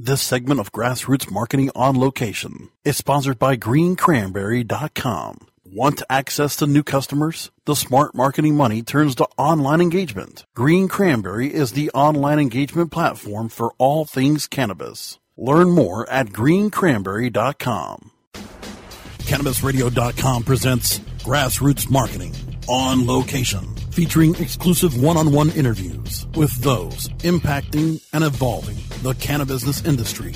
This segment of Grassroots Marketing on Location is sponsored by greencranberry.com. Want access to new customers? The smart marketing money turns to online engagement. Green Cranberry is the online engagement platform for all things cannabis. Learn more at greencranberry.com. CannabisRadio.com presents Grassroots Marketing on Location, featuring exclusive one on one interviews with those impacting and evolving the cannabis industry.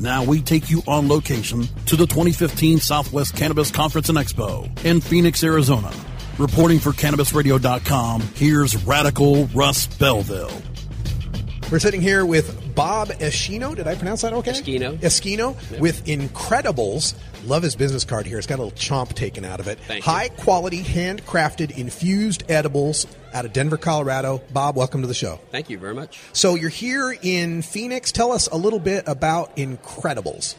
Now we take you on location to the 2015 Southwest Cannabis Conference and Expo in Phoenix, Arizona. Reporting for CannabisRadio.com, here's Radical Russ Belville. We're sitting here with Bob Eschino. Did I pronounce that okay? Eschino. Eschino Yep. with Incredibles. Love his business card here. It's got a little chomp taken out of it. Thank you. High quality, handcrafted, infused edibles out of Denver, Colorado. Bob, welcome to the show. Thank you very much. So you're here in Phoenix. Tell us a little bit about Incredibles.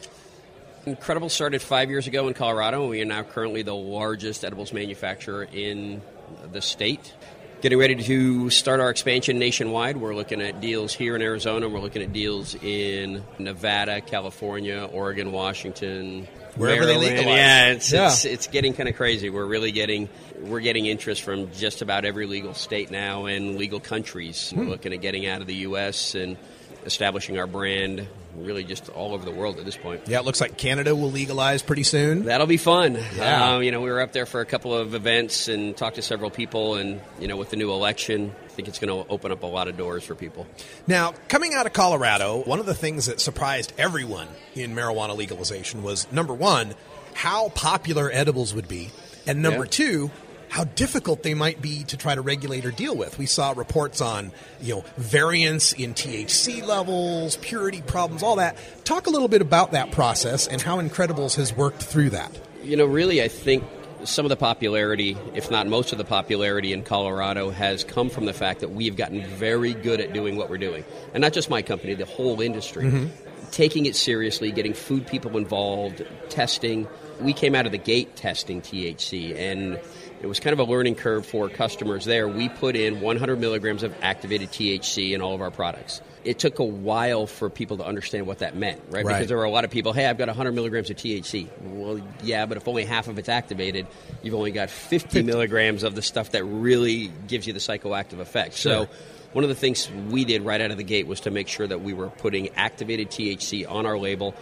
Incredible started five years ago in Colorado, and we are now currently the largest edibles manufacturer in the state. Getting ready to start our expansion nationwide. We're looking at deals here in Arizona. We're looking at deals in Nevada, California, Oregon, Washington, Wherever they Maryland. legalize. Yeah, it's, Yeah. it's it's getting kind of crazy. We're really getting we're getting interest from just about every legal state now and legal countries. Hmm. We're looking at getting out of the U.S. and establishing our brand really just all over the world at this point. Yeah, it looks like Canada will legalize pretty soon. That'll be fun. Yeah. Um, you know, we were up there for a couple of events and talked to several people, and you know, with the new election, I think it's going to open up a lot of doors for people. Now, coming out of Colorado, one of the things that surprised everyone in marijuana legalization was number one, how popular edibles would be, and number Yeah. two, how difficult they might be to try to regulate or deal with. We saw reports on, you know, variance in THC levels, purity problems, all that. Talk a little bit about that process and how Incredibles has worked through that. You know, really, I think some of the popularity, if not most of the popularity in Colorado, has come from the fact that we have gotten very good at doing what we're doing. And not just my company, the whole industry. Mm-hmm. Taking it seriously, getting food people involved, testing. We came out of the gate testing THC, and it was kind of a learning curve for customers there. We put in 100 milligrams of activated THC in all of our products. It took a while for people to understand what that meant, right? Right. Because there were a lot of people, hey, I've got 100 milligrams of THC. Well, yeah, but if only half of it's activated, you've only got 50 milligrams of the stuff that really gives you the psychoactive effect. So, one of the things we did right out of the gate was to make sure that we were putting activated THC on our label.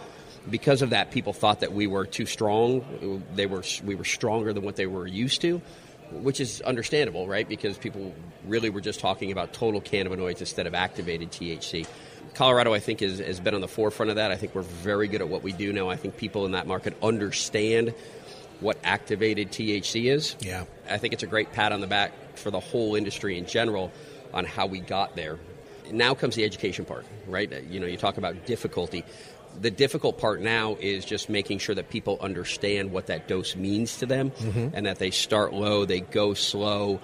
Because of that, people thought that we were too strong. They were we were stronger than what they were used to, which is understandable, right? Because people really were just talking about total cannabinoids instead of activated THC. Colorado, I think, is, has been on the forefront of that. I think we're very good at what we do now. I think people in that market understand what activated THC is. Yeah. I think it's a great pat on the back for the whole industry in general on how we got there. Now comes the education part, right? You know, you talk about difficulty. The difficult part now is just making sure that people understand what that dose means to them mm-hmm. and that they start low, they go slow,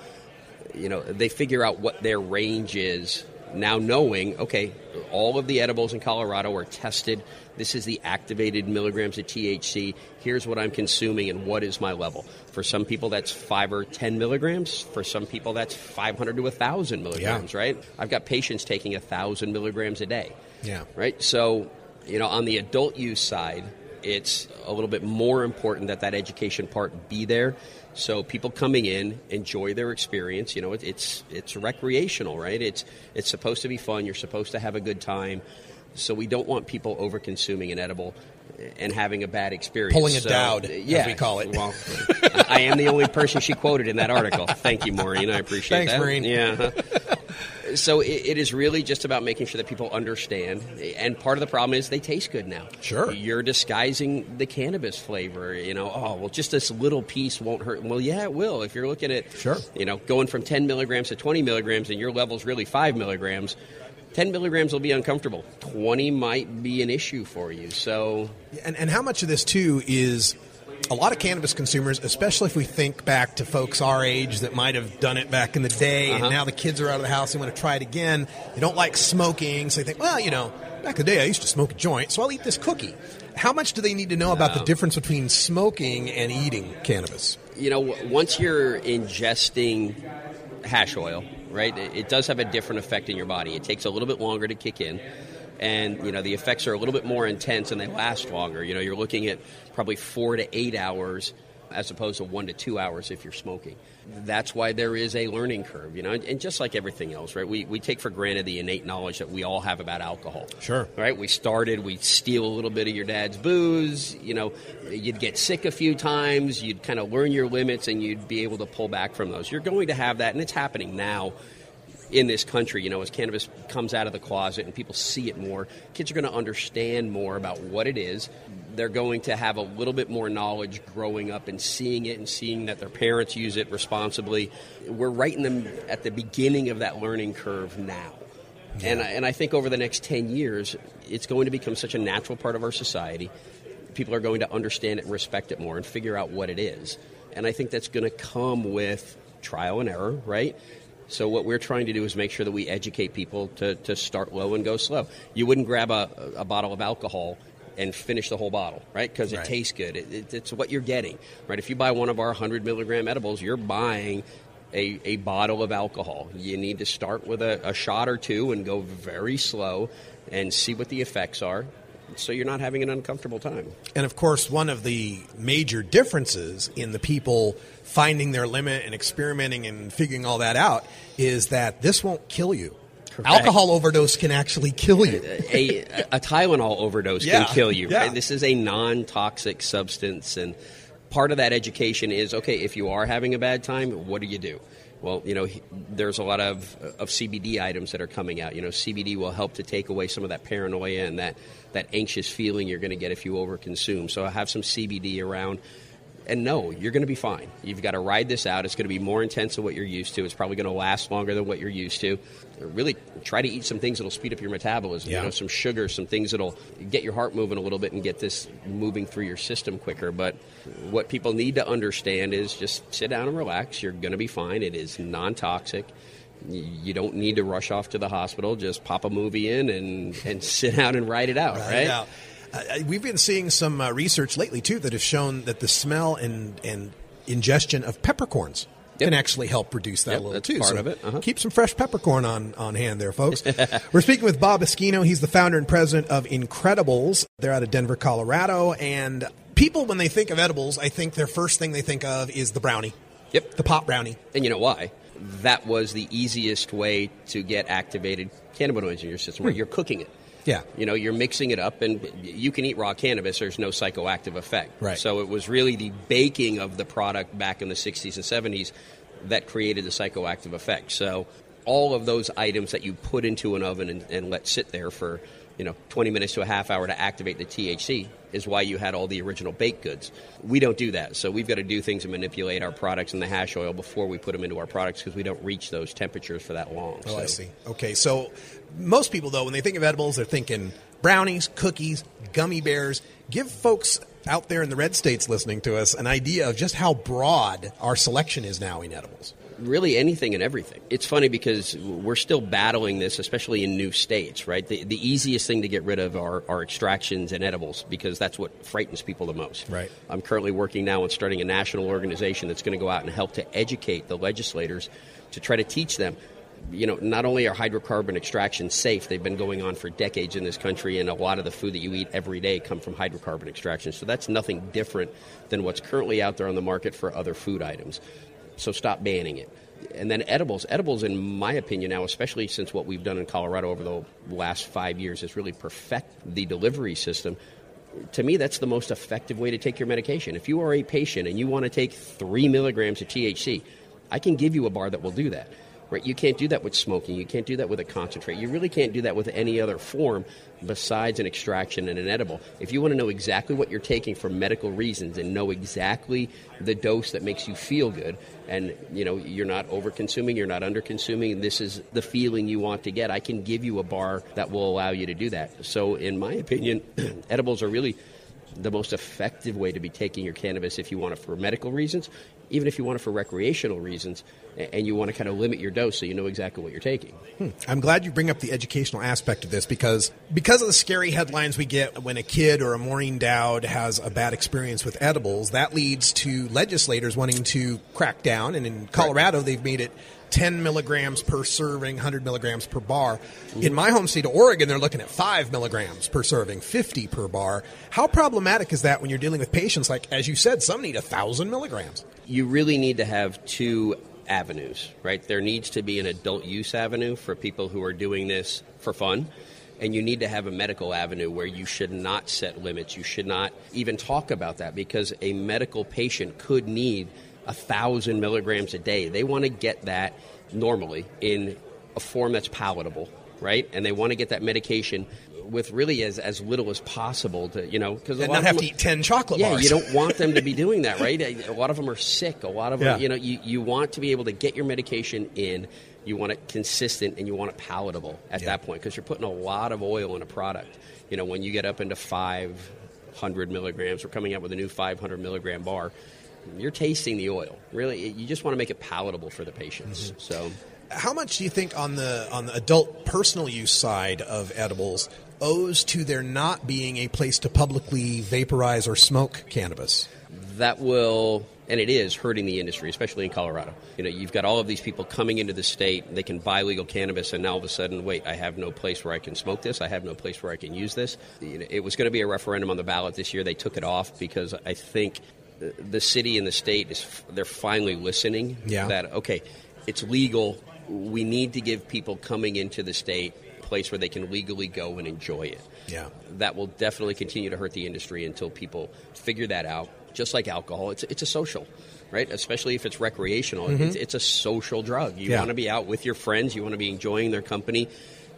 you know, they figure out what their range is. Now knowing, okay, all of the edibles in Colorado are tested. This is the activated milligrams of THC. Here's what I'm consuming and what is my level. For some people, that's five or 10 milligrams. For some people, that's 500 to 1,000 milligrams, right? I've got patients taking 1,000 milligrams a day Yeah. right? So, you know, on the adult use side, it's a little bit more important that that education part be there. So people coming in enjoy their experience. You know, it, it's it's recreational, right? It's it's supposed to be fun. You're supposed to have a good time. So we don't want people over consuming an edible and having a bad experience. Pulling a so, Dowd, yeah, as we call it. Well, I am the only person she quoted in that article. Thank you, Maureen. I appreciate Thanks, that. Thanks, Maureen. Yeah. So it, it is really just about making sure that people understand. And part of the problem is they taste good now. Sure. You're disguising the cannabis flavor. You know, oh, well, just this little piece won't hurt. Well, yeah, it will. If you're looking at, Sure. you know, going from 10 milligrams to 20 milligrams and your level's really 5 milligrams, 10 milligrams will be uncomfortable. 20 might be an issue for you. So And, and how much of this, too, is a lot of cannabis consumers, especially if we think back to folks our age that might have done it back in the day, and Uh-huh. now the kids are out of the house, they want to try it again. They don't like smoking, so they think, well, you know, back in the day I used to smoke a joint, so I'll eat this cookie. How much do they need to know about the difference between smoking and eating cannabis? you know, once you're ingesting hash oil, right, it does have a different effect in your body. It takes a little bit longer to kick in. And, you know, the effects are a little bit more intense and they last longer. You know, you're looking at probably four to eight hours as opposed to one to two hours if you're smoking. That's why there is a learning curve, you know, and, and just like everything else, right? We, we take for granted the innate knowledge that we all have about alcohol. Sure. Right? We started, we'd steal a little bit of your dad's booze, you know, you'd get sick a few times, you'd kind of learn your limits and you'd be able to pull back from those. You're going to have that, and it's happening now in this country, you know, as cannabis comes out of the closet and people see it more, kids are going to understand more about what it is. They're going to have a little bit more knowledge growing up and seeing it and seeing that their parents use it responsibly. We're writing them at the beginning of that learning curve now. And, I- and I think over the next 10 years, it's going to become such a natural part of our society. People are going to understand it and respect it more and figure out what it is. And I think that's going to come with trial and error, right? So what we're trying to do is make sure that we educate people to, to start low and go slow. You wouldn't grab a, a bottle of alcohol and finish the whole bottle, right? Because it Right. tastes good. It, it, it's what you're getting, right? If you buy one of our 100 milligram edibles, you're buying a, a bottle of alcohol. You need to start with a, a shot or two and go very slow and see what the effects are so you're not having an uncomfortable time. And of course, one of the major differences in the people finding their limit and experimenting and figuring all that out is that this won't kill you. Correct. Alcohol overdose can actually kill you. a, a Tylenol overdose Yeah, can kill you. yeah. Right? This is a non-toxic substance, and part of that education is okay. If you are having a bad time, what do you do? Well, you know, there's a lot of of CBD items that are coming out. You know, CBD will help to take away some of that paranoia and that that anxious feeling you're going to get if you overconsume. So I have some CBD around. And no, you're going to be fine. You've got to ride this out. It's going to be more intense than what you're used to. It's probably going to last longer than what you're used to. Really try to eat some things that'll speed up your metabolism. Yeah. You know, some sugar, some things that'll get your heart moving a little bit and get this moving through your system quicker. But what people need to understand is just sit down and relax. You're going to be fine. It is non toxic. You don't need to rush off to the hospital. Just pop a movie in and, and sit down and ride it out, right? Now, uh, we've been seeing some uh, research lately too that has shown that the smell and and ingestion of peppercorns Yep. can actually help reduce that Yep, a little that's too. part so of it, uh-huh. keep some fresh peppercorn on on hand there, folks. We're speaking with Bob Eschino. He's the founder and president of Incredibles. They're out of Denver, Colorado, and people when they think of edibles, I think their first thing they think of is the brownie. Yep. The pop brownie. And you know why? That was the easiest way to get activated cannabinoids in your system, right? You're cooking it. Yeah. You know, you're mixing it up, and you can eat raw cannabis. There's no psychoactive effect. Right. So it was really the baking of the product back in the 60s and 70s that created the psychoactive effect. So all of those items that you put into an oven and, and let sit there for you know 20 minutes to a half hour to activate the THC is why you had all the original baked goods. We don't do that, so we've got to do things and manipulate our products in the hash oil before we put them into our products because we don't reach those temperatures for that long. Oh, so. I see. Okay, so most people, though, when they think of edibles, they're thinking brownies, cookies, gummy bears. Give folks out there in the red states listening to us an idea of just how broad our selection is now in edibles. Really anything and everything. It's funny because we're still battling this, especially in new states, right? The, the easiest thing to get rid of are, are extractions and edibles because that's what frightens people the most. Right. I'm currently working now on starting a national organization that's going to go out and help to educate the legislators to try to teach them. You know, not only are hydrocarbon extractions safe, they've been going on for decades in this country, and a lot of the food that you eat every day come from hydrocarbon extraction. So that's nothing different than what's currently out there on the market for other food items. So stop banning it. and then edibles. Edibles, in my opinion, now, especially since what we've done in Colorado over the last five years, is really perfect the delivery system. To me, that's the most effective way to take your medication. If you are a patient and you want to take three milligrams of THC, I can give you a bar that will do that. Right? You can't do that with smoking. You can't do that with a concentrate. You really can't do that with any other form besides an extraction and an edible. If you want to know exactly what you're taking for medical reasons and know exactly the dose that makes you feel good, and you know you're not over consuming, you're not under consuming, this is the feeling you want to get. I can give you a bar that will allow you to do that. So, in my opinion, edibles are really the most effective way to be taking your cannabis if you want it for medical reasons, even if you want it for recreational reasons, and you want to kind of limit your dose so you know exactly what you're taking. Hmm. I'm glad you bring up the educational aspect of this because because of the scary headlines we get when a kid or a Maureen Dowd has a bad experience with edibles, that leads to legislators wanting to crack down. And in Colorado, they've made it 10 milligrams per serving, 100 milligrams per bar. In my home state of Oregon, they're looking at 5 milligrams per serving, 50 per bar. How problematic is that when you're dealing with patients like, as you said, some need 1,000 milligrams? You really need to have two avenues, right? There needs to be an adult use avenue for people who are doing this for fun. And you need to have a medical avenue where you should not set limits. You should not even talk about that because a medical patient could need a thousand milligrams a day. They want to get that normally in a form that's palatable, right? And they want to get that medication with really as, as little as possible to you know because not have to eat ten chocolate yeah bars. you don't want them to be doing that right a lot of them are sick a lot of them you know you, you want to be able to get your medication in you want it consistent and you want it palatable at yeah. that point because you're putting a lot of oil in a product you know when you get up into 500 milligrams we're coming out with a new 500 milligram bar you're tasting the oil. Really, you just want to make it palatable for the patients. Mm-hmm. So, how much do you think on the on the adult personal use side of edibles owes to there not being a place to publicly vaporize or smoke cannabis? That will and it is hurting the industry, especially in Colorado. You know, you've got all of these people coming into the state, they can buy legal cannabis, and now all of a sudden, wait, I have no place where I can smoke this, I have no place where I can use this. You know, it was going to be a referendum on the ballot this year. They took it off because I think the city and the state is they're finally listening. Yeah. That okay, it's legal. We need to give people coming into the state a place where they can legally go and enjoy it. Yeah. That will definitely continue to hurt the industry until people figure that out. Just like alcohol, it's it's a social, right? Especially if it's recreational, mm-hmm. it's, it's, a social drug. You yeah. want to be out with your friends. You want to be enjoying their company.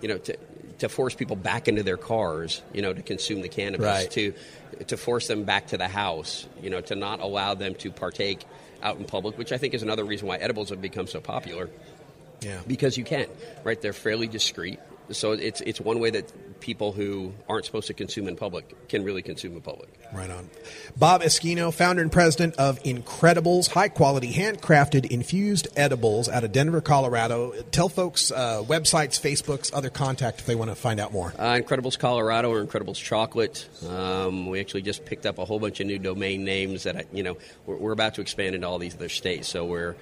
You know, to to force people back into their cars, you know, to consume the cannabis, right. to to force them back to the house, you know, to not allow them to partake out in public, which I think is another reason why edibles have become so popular. Yeah. Because you can, right? They're fairly discreet. So it's it's one way that people who aren't supposed to consume in public can really consume in public. Right on. Bob Eschino, founder and president of Incredibles, high quality handcrafted infused edibles out of Denver, Colorado. Tell folks uh, websites, Facebooks, other contact if they want to find out more. Uh, Incredibles Colorado or Incredibles Chocolate. Um, we actually just picked up a whole bunch of new domain names that I, you know we're, we're about to expand into all these other states. So we're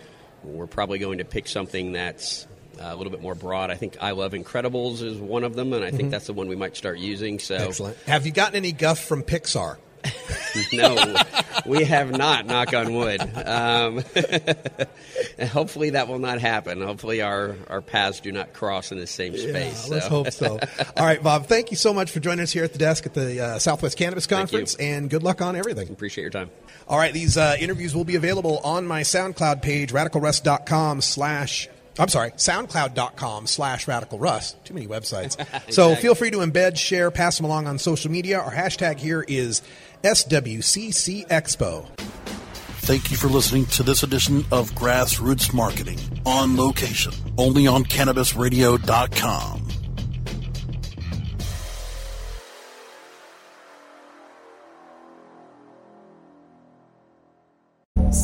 we're probably going to pick something that's uh, a little bit more broad. I think I Love Incredibles is one of them, and I think mm-hmm. that's the one we might start using. So, excellent. Have you gotten any guff from Pixar? no, we have not. Knock on wood. Um, hopefully that will not happen. Hopefully our, our paths do not cross in the same space. Yeah, let's hope so. All right, Bob. Thank you so much for joining us here at the desk at the uh, Southwest Cannabis Conference, and good luck on everything. Appreciate your time. All right, these uh, interviews will be available on my SoundCloud page, radicalruss.com slash I'm sorry, soundcloud.com slash radical russ. Too many websites. exactly. So feel free to embed, share, pass them along on social media. Our hashtag here is SWCC Expo. Thank you for listening to this edition of Grassroots Marketing on location, only on CannabisRadio.com.